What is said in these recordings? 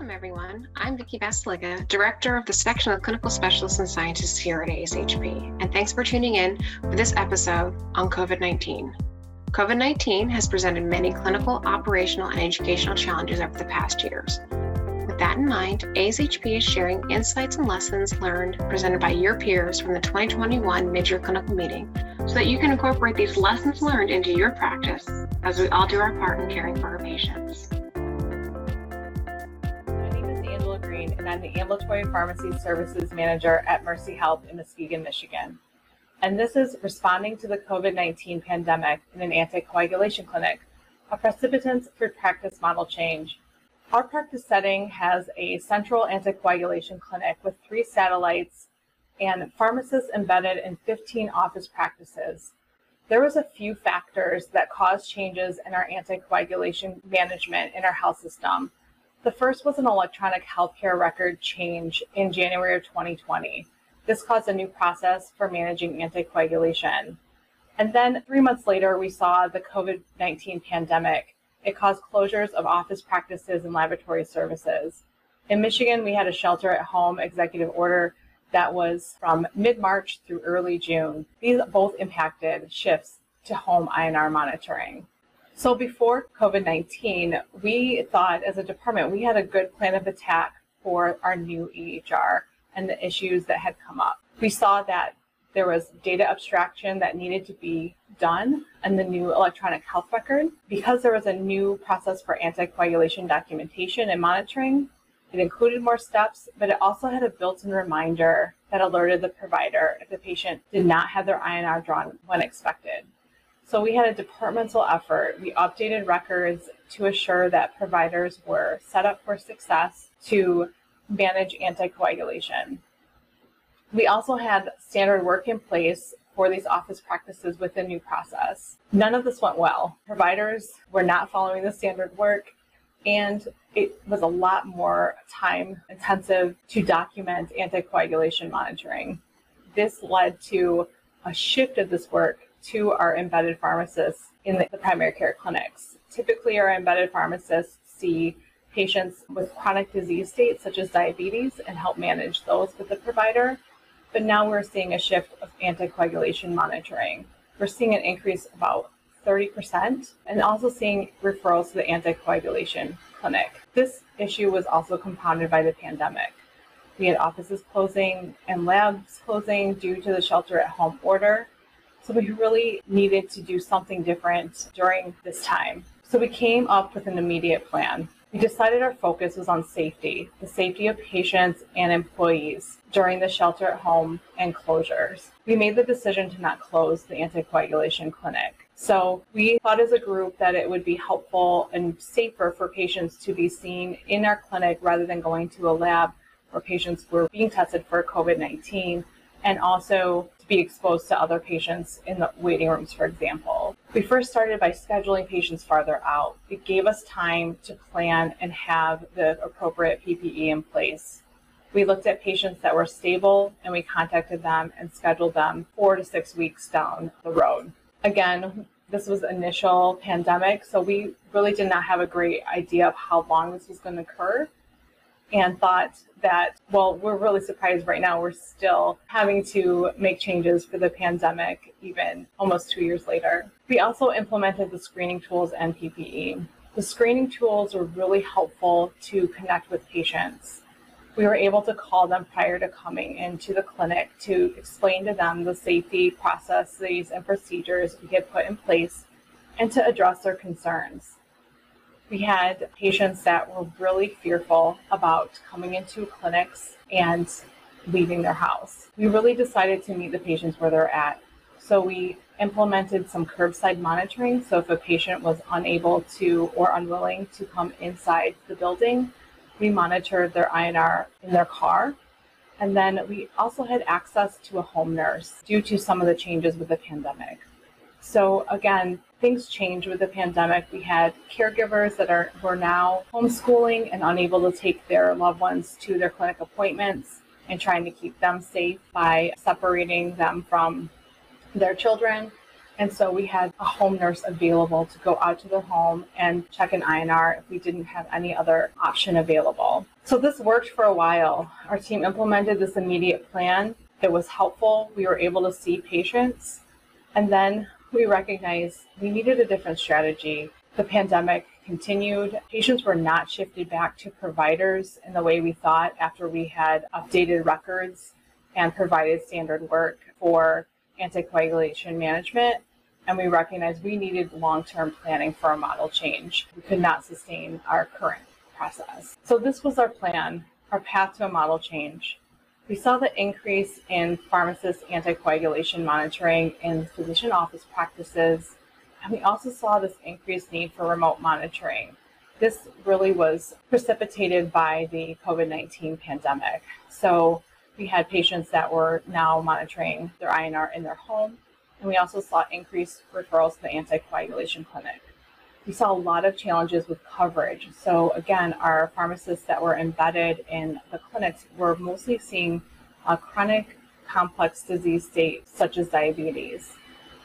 Welcome, everyone. I'm Vicki Basalyga, Director of the Section of Clinical Specialists and Scientists here at ASHP, and thanks for tuning in for this episode on COVID 19. COVID 19 has presented many clinical, operational, and educational challenges over the past years. With that in mind, ASHP is sharing insights and lessons learned presented by your peers from the 2021 mid year clinical meeting so that you can incorporate these lessons learned into your practice as we all do our part in caring for our patients. I'm the Ambulatory Pharmacy Services Manager at Mercy Health in Muskegon, Michigan. And this is responding to the COVID 19 pandemic in an anticoagulation clinic, a precipitance for practice model change. Our practice setting has a central anticoagulation clinic with three satellites and pharmacists embedded in 15 office practices. There was a few factors that caused changes in our anticoagulation management in our health system the first was an electronic healthcare record change in January of 2020. This caused a new process for managing anticoagulation. And then three months later, we saw the COVID 19 pandemic. It caused closures of office practices and laboratory services. In Michigan, we had a shelter at home executive order that was from mid March through early June. These both impacted shifts to home INR monitoring. So before COVID 19, we thought as a department we had a good plan of attack for our new EHR and the issues that had come up. We saw that there was data abstraction that needed to be done in the new electronic health record. Because there was a new process for anticoagulation documentation and monitoring, it included more steps, but it also had a built in reminder that alerted the provider if the patient did not have their INR drawn when expected. So we had a departmental effort. We updated records to assure that providers were set up for success to manage anticoagulation. We also had standard work in place for these office practices with the new process. None of this went well. Providers were not following the standard work, and it was a lot more time intensive to document anticoagulation monitoring. This led to a shift of this work to our embedded pharmacists in the, primary care clinics. Typically, our embedded pharmacists see patients with chronic disease states such as diabetes and help manage those with the provider. But now we're seeing a shift of anticoagulation monitoring. We're seeing an increase about 30% and also seeing referrals to the anticoagulation clinic. This issue was also compounded by the pandemic. We had offices closing and labs closing due to the shelter at home order. So we really needed to do something different during this time. So we came up with an immediate plan. We decided our focus was on safety, the safety of patients and employees during the shelter at home and closures. We made the decision to not close the anticoagulation clinic. So we thought as a group that it would be helpful and safer for patients to be seen in our clinic rather than going to a lab where patients were being tested for COVID 19 and also be exposed to other patients in the waiting rooms, for example. We first started by scheduling patients farther out. It gave us time to plan and have the appropriate PPE in place. We looked at patients that were stable and we contacted them and scheduled them four to six weeks down the road. Again, this was initial pandemic, so we really did not have a great idea of how long this was going to occur and thought that, well, we're really surprised right now. We're still having to make changes for the pandemic, even almost two years later. We also implemented the screening tools and PPE. The screening tools were really helpful to connect with patients. We were able to call them prior to coming into the clinic to explain to them the safety processes and procedures we had put in place and to address their concerns we had patients that were really fearful about coming into clinics and leaving their house. We really decided to meet the patients where they're at. So we implemented some curbside monitoring. So if a patient was unable to or unwilling to come inside the building, we monitored their INR in their car. And then we also had access to a home nurse due to some of the changes with the pandemic. So again, things changed with the pandemic. We had caregivers that are were now homeschooling and unable to take their loved ones to their clinic appointments and trying to keep them safe by separating them from their children. And so we had a home nurse available to go out to the home and check an INR if we didn't have any other option available. So this worked for a while. Our team implemented this immediate plan. It was helpful. We were able to see patients. And then we recognized we needed a different strategy. The pandemic continued. Patients were not shifted back to providers in the way we thought after we had updated records and provided standard work for anticoagulation management. And we recognized we needed long term planning for a model change. We could not sustain our current process. So, this was our plan, our path to a model change. We saw the increase in pharmacist anticoagulation monitoring in physician office practices, and we also saw this increased need for remote monitoring. This really was precipitated by the COVID 19 pandemic. So, we had patients that were now monitoring their INR in their home, and we also saw increased referrals to the anticoagulation clinic. We saw a lot of challenges with coverage. So, again, our pharmacists that were embedded in the clinics were mostly seeing a chronic complex disease state such as diabetes.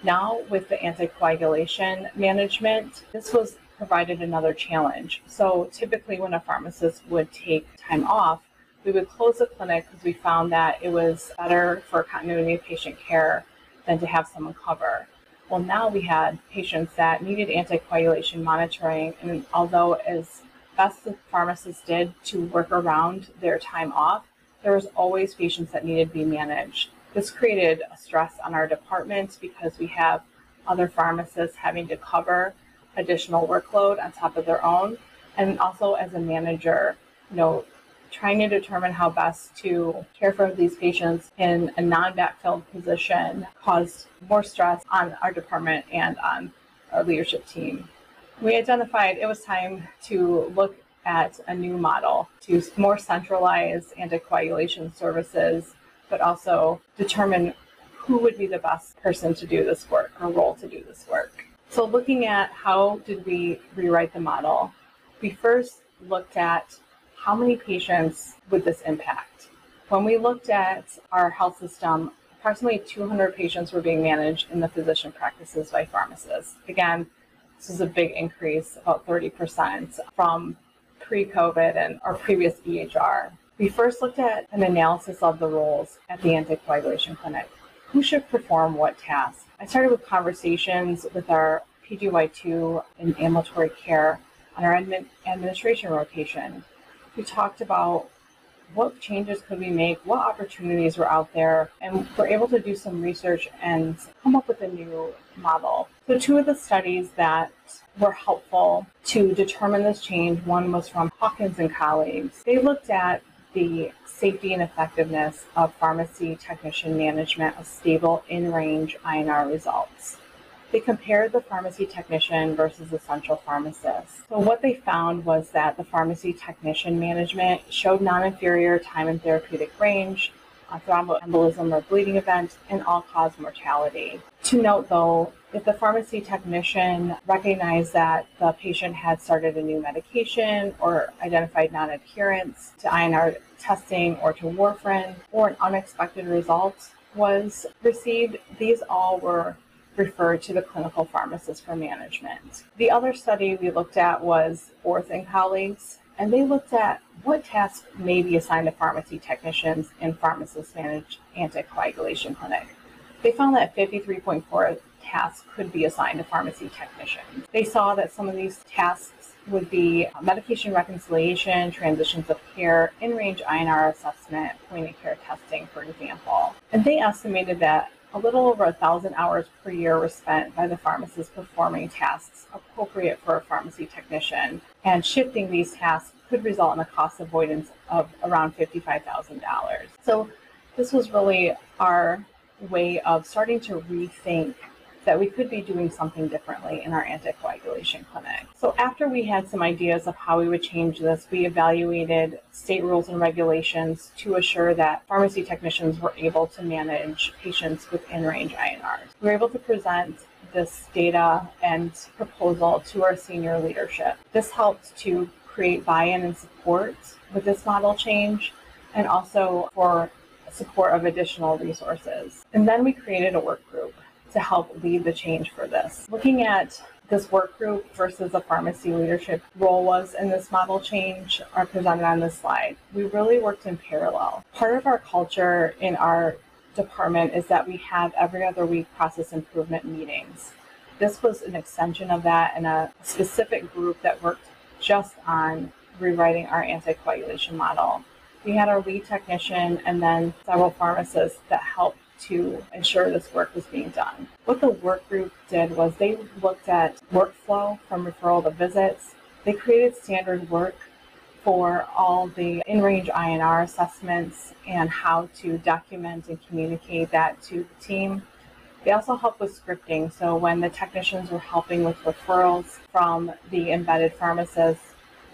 Now, with the anticoagulation management, this was provided another challenge. So, typically, when a pharmacist would take time off, we would close the clinic because we found that it was better for continuity of patient care than to have someone cover. Well, now we had patients that needed anticoagulation monitoring, and although as best the pharmacists did to work around their time off, there was always patients that needed to be managed. This created a stress on our department because we have other pharmacists having to cover additional workload on top of their own. And also as a manager, you know, trying to determine how best to care for these patients in a non-backfilled position caused more stress on our department and on our leadership team. We identified it was time to look at a new model to more centralize anticoagulation services, but also determine who would be the best person to do this work or role to do this work. So looking at how did we rewrite the model, we first looked at how many patients would this impact? When we looked at our health system, approximately 200 patients were being managed in the physician practices by pharmacists. Again, this is a big increase, about 30% from pre-COVID and our previous EHR. We first looked at an analysis of the roles at the anticoagulation clinic. Who should perform what tasks? I started with conversations with our PGY2 in ambulatory care on our admin, administration rotation we talked about what changes could we make, what opportunities were out there, and we're able to do some research and come up with a new model. So, two of the studies that were helpful to determine this change one was from Hawkins and colleagues. They looked at the safety and effectiveness of pharmacy technician management of stable in range INR results. They compared the pharmacy technician versus the central pharmacist. So, what they found was that the pharmacy technician management showed non inferior time and therapeutic range, a thromboembolism or bleeding event, and all cause mortality. To note though, if the pharmacy technician recognized that the patient had started a new medication or identified non adherence to INR testing or to warfarin, or an unexpected result was received, these all were referred to the clinical pharmacist for management. The other study we looked at was Orth and colleagues, and they looked at what tasks may be assigned to pharmacy technicians in pharmacist managed anticoagulation clinic. They found that 53.4 tasks could be assigned to pharmacy technicians. They saw that some of these tasks would be medication reconciliation, transitions of care, in range INR assessment, point of care testing, for example. And they estimated that a little over a thousand hours per year were spent by the pharmacist performing tasks appropriate for a pharmacy technician, and shifting these tasks could result in a cost avoidance of around $55,000. So, this was really our way of starting to rethink that we could be doing something differently in our anticoagulation clinic. So, after we had some ideas of how we would change this, we evaluated state rules and regulations to assure that pharmacy technicians were able to manage patients with in range INRs. We were able to present this data and proposal to our senior leadership. This helped to create buy in and support with this model change and also for support of additional resources. And then we created a work group to help lead the change for this. Looking at this work group versus the pharmacy leadership role was in this model change are presented on this slide. We really worked in parallel. Part of our culture in our department is that we have every other week process improvement meetings. This was an extension of that and a specific group that worked just on rewriting our anticoagulation model. We had our lead technician and then several pharmacists that helped to ensure this work was being done. What the work group did was they looked at workflow from referral to visits. They created standard work for all the in range INR assessments and how to document and communicate that to the team. They also help with scripting. So when the technicians were helping with referrals from the embedded pharmacist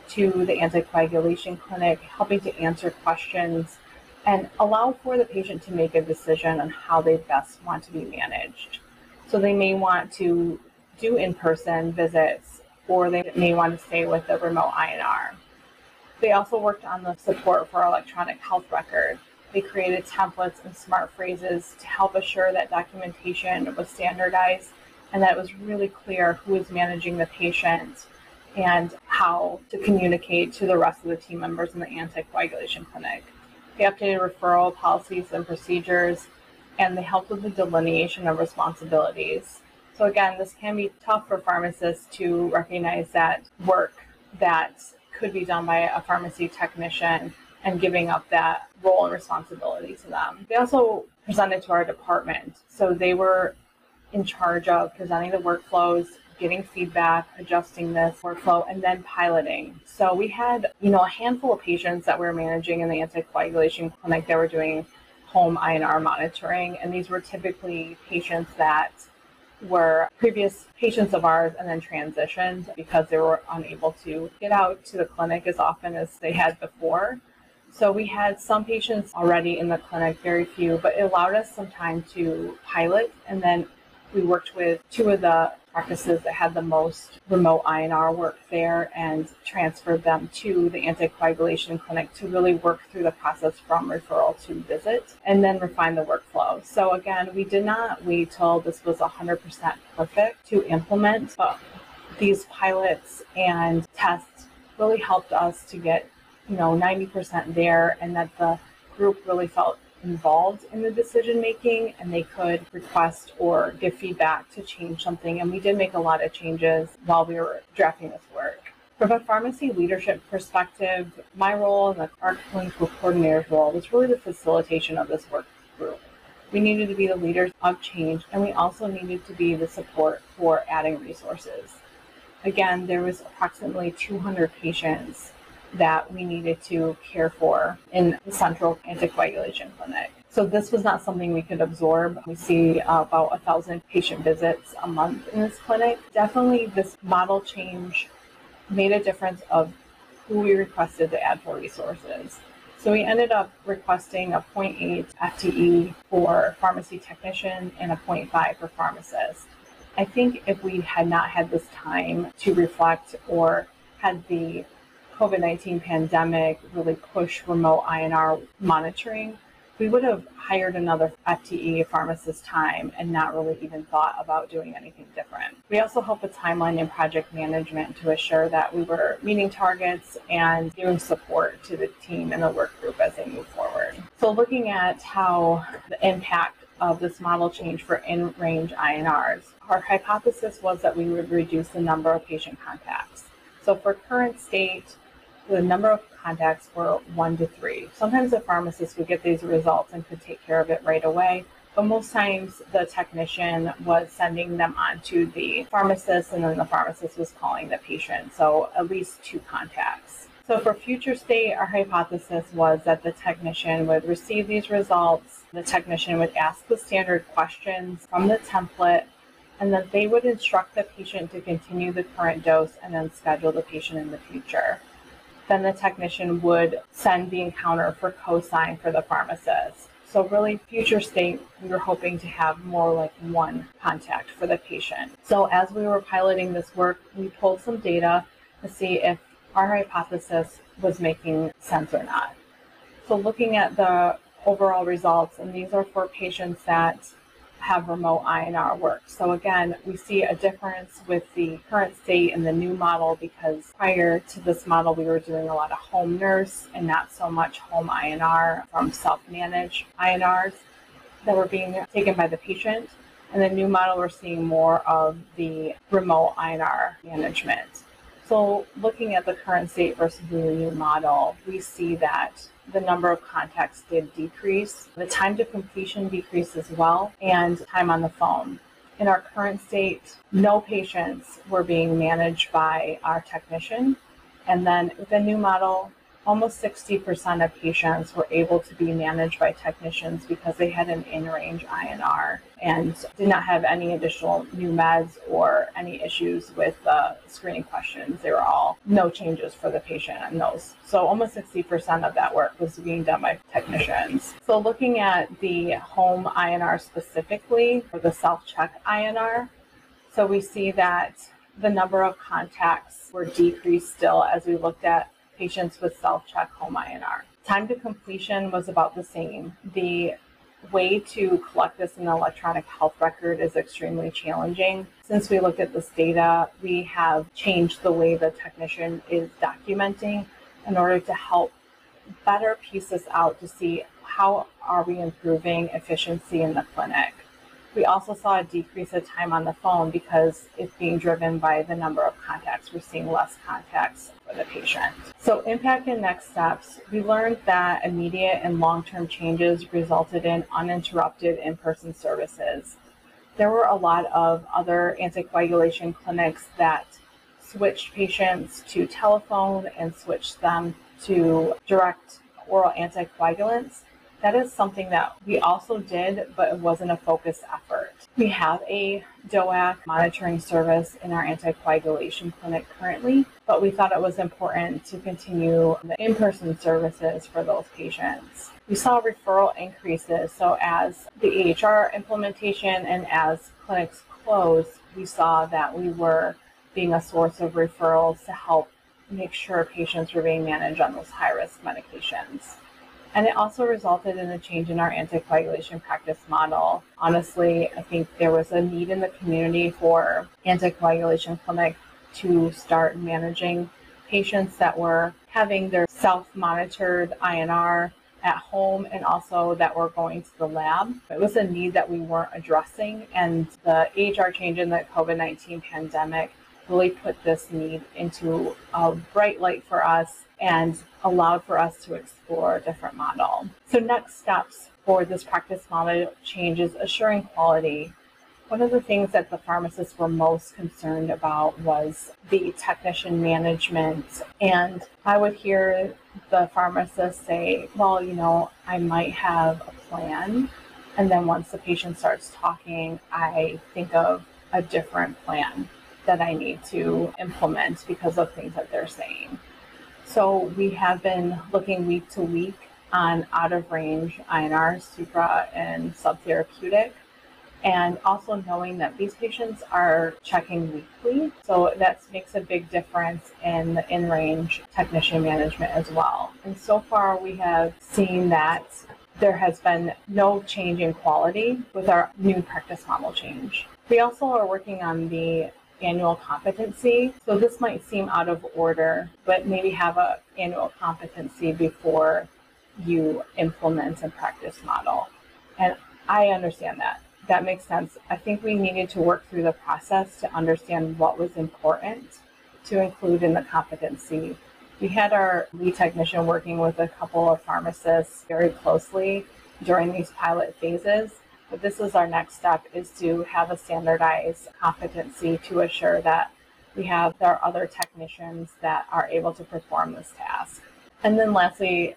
to the anticoagulation clinic, helping to answer questions and allow for the patient to make a decision on how they best want to be managed. So they may want to do in person visits or they may want to stay with the remote INR. They also worked on the support for electronic health record. They created templates and smart phrases to help assure that documentation was standardized and that it was really clear who was managing the patient and how to communicate to the rest of the team members in the anticoagulation clinic. Updated referral policies and procedures, and they helped with the delineation of responsibilities. So, again, this can be tough for pharmacists to recognize that work that could be done by a pharmacy technician and giving up that role and responsibility to them. They also presented to our department. So, they were in charge of presenting the workflows, getting feedback, adjusting this workflow, and then piloting. So we had, you know, a handful of patients that we were managing in the anticoagulation clinic that were doing home INR monitoring, and these were typically patients that were previous patients of ours and then transitioned because they were unable to get out to the clinic as often as they had before. So we had some patients already in the clinic, very few, but it allowed us some time to pilot. And then we worked with two of the practices that had the most remote INR work there and transferred them to the anticoagulation clinic to really work through the process from referral to visit and then refine the workflow. So again, we did not wait till this was 100% perfect to implement, but these pilots and tests really helped us to get, you know, 90% there and that the group really felt involved in the decision making and they could request or give feedback to change something. And we did make a lot of changes while we were drafting this work. From a pharmacy leadership perspective, my role and the our clinical coordinator's role was really the facilitation of this work group. We needed to be the leaders of change and we also needed to be the support for adding resources. Again, there was approximately 200 patients that we needed to care for in the central anticoagulation clinic. So this was not something we could absorb. We see about a thousand patient visits a month in this clinic. Definitely this model change made a difference of who we requested to add for resources. So we ended up requesting a 0.8 FTE for pharmacy technician and a 0.5 for pharmacist. I think if we had not had this time to reflect or had the COVID 19 pandemic really pushed remote INR monitoring, we would have hired another FTE pharmacist time and not really even thought about doing anything different. We also help with timeline and project management to assure that we were meeting targets and giving support to the team and the work group as they move forward. So, looking at how the impact of this model change for in range INRs, our hypothesis was that we would reduce the number of patient contacts. So, for current state, the number of contacts were one to three. Sometimes the pharmacist would get these results and could take care of it right away. But most times the technician was sending them on to the pharmacist and then the pharmacist was calling the patient. So at least two contacts. So for future state, our hypothesis was that the technician would receive these results. The technician would ask the standard questions from the template and that they would instruct the patient to continue the current dose and then schedule the patient in the future then the technician would send the encounter for cosign for the pharmacist. So really future state, we were hoping to have more like one contact for the patient. So as we were piloting this work, we pulled some data to see if our hypothesis was making sense or not. So looking at the overall results, and these are for patients that have remote INR work. So again, we see a difference with the current state and the new model because prior to this model, we were doing a lot of home nurse and not so much home INR from self-managed INRs that were being taken by the patient. And the new model, we're seeing more of the remote INR management. So looking at the current state versus the new model, we see that the number of contacts did decrease. The time to completion decreased as well, and time on the phone. In our current state, no patients were being managed by our technician. And then with the new model, almost 60% of patients were able to be managed by technicians because they had an in range INR and did not have any additional new meds or any issues with the screening questions. They were all no changes for the patient on those. So almost 60% of that work was being done by technicians. So looking at the home INR specifically, or the self check INR, so we see that the number of contacts were decreased still as we looked at patients with self-check home INR. Time to completion was about the same. The way to collect this in the electronic health record is extremely challenging. Since we looked at this data, we have changed the way the technician is documenting in order to help better piece this out to see how are we improving efficiency in the clinic. We also saw a decrease of time on the phone because it's being driven by the number of contacts. We're seeing less contacts for the patient. So, impact and next steps. We learned that immediate and long term changes resulted in uninterrupted in person services. There were a lot of other anticoagulation clinics that switched patients to telephone and switched them to direct oral anticoagulants that is something that we also did, but it wasn't a focused effort. We have a DOAC monitoring service in our anticoagulation clinic currently, but we thought it was important to continue the in person services for those patients. We saw referral increases. So, as the EHR implementation and as clinics closed, we saw that we were being a source of referrals to help make sure patients were being managed on those high risk medications. And it also resulted in a change in our anticoagulation practice model. Honestly, I think there was a need in the community for anticoagulation clinic to start managing patients that were having their self monitored INR at home and also that were going to the lab. It was a need that we weren't addressing, and the EHR change in the COVID 19 pandemic really put this need into a bright light for us and allowed for us to explore a different model. So, next steps for this practice model change is assuring quality. One of the things that the pharmacists were most concerned about was the technician management. And I would hear the pharmacist say, Well, you know, I might have a plan. And then once the patient starts talking, I think of a different plan that I need to implement because of things that they're saying. So we have been looking week to week on out of range INR, supra, and subtherapeutic, and also knowing that these patients are checking weekly. So that makes a big difference in the in range technician management as well. And so far, we have seen that there has been no change in quality with our new practice model change. We also are working on the annual competency. So this might seem out of order, but maybe have a annual competency before you implement and practice model. And I understand that. That makes sense. I think we needed to work through the process to understand what was important to include in the competency. We had our lead technician working with a couple of pharmacists very closely during these pilot phases this is our next step is to have a standardized competency to assure that we have our other technicians that are able to perform this task. And then lastly,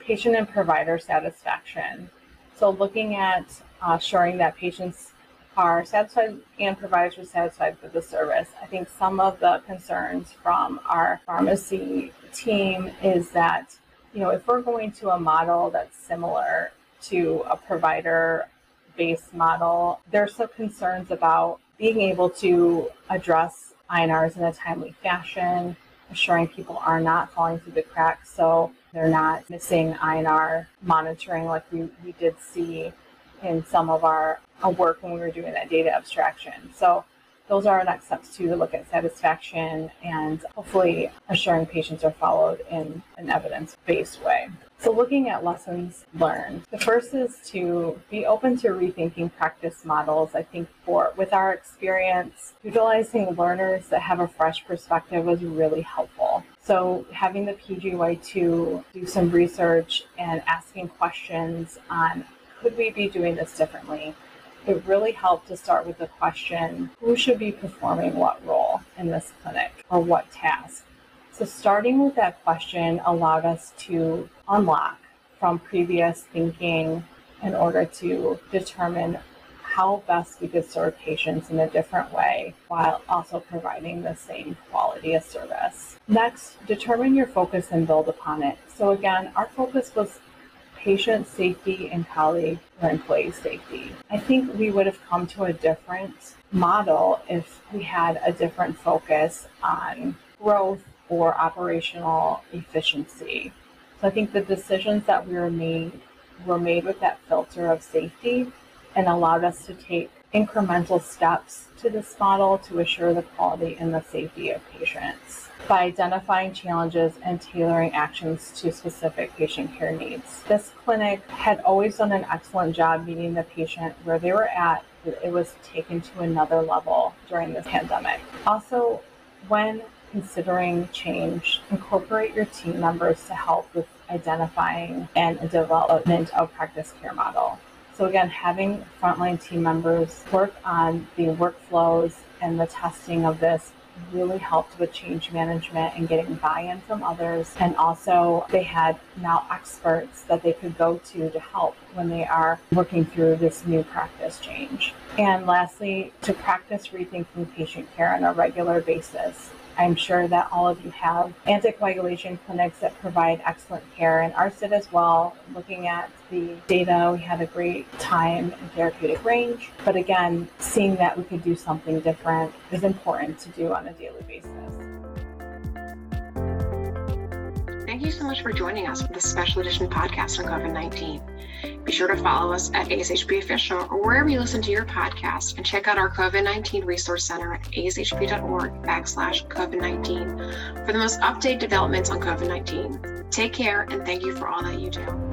patient and provider satisfaction. So looking at uh, assuring that patients are satisfied and providers are satisfied with the service. I think some of the concerns from our pharmacy team is that, you know, if we're going to a model that's similar to a provider based model, there's some concerns about being able to address INRs in a timely fashion, assuring people are not falling through the cracks so they're not missing INR monitoring like we, we did see in some of our work when we were doing that data abstraction. So those are our next steps to look at satisfaction and hopefully assuring patients are followed in an evidence based way. So, looking at lessons learned, the first is to be open to rethinking practice models. I think for with our experience, utilizing learners that have a fresh perspective was really helpful. So, having the PGY2 do some research and asking questions on could we be doing this differently? It really helped to start with the question who should be performing what role in this clinic or what task? So, starting with that question allowed us to unlock from previous thinking in order to determine how best we could serve patients in a different way while also providing the same quality of service. Next, determine your focus and build upon it. So, again, our focus was patient safety and colleague or employee safety. I think we would have come to a different model if we had a different focus on growth or operational efficiency. So I think the decisions that we were made were made with that filter of safety and allowed us to take incremental steps to this model to assure the quality and the safety of patients by identifying challenges and tailoring actions to specific patient care needs. This clinic had always done an excellent job meeting the patient where they were at. It was taken to another level during this pandemic. Also, when considering change, incorporate your team members to help with identifying and development of practice care model. So again, having frontline team members work on the workflows and the testing of this really helped with change management and getting buy-in from others. And also they had now experts that they could go to to help when they are working through this new practice change. And lastly, to practice rethinking patient care on a regular basis. I'm sure that all of you have anticoagulation clinics that provide excellent care, and did as well. Looking at the data, we had a great time in therapeutic range. But again, seeing that we could do something different is important to do on a daily basis. Thank you so much for joining us for this special edition podcast on COVID 19. Be sure to follow us at ASHP Official or wherever you listen to your podcast and check out our COVID 19 Resource Center at ashp.org backslash COVID 19 for the most updated developments on COVID 19. Take care and thank you for all that you do.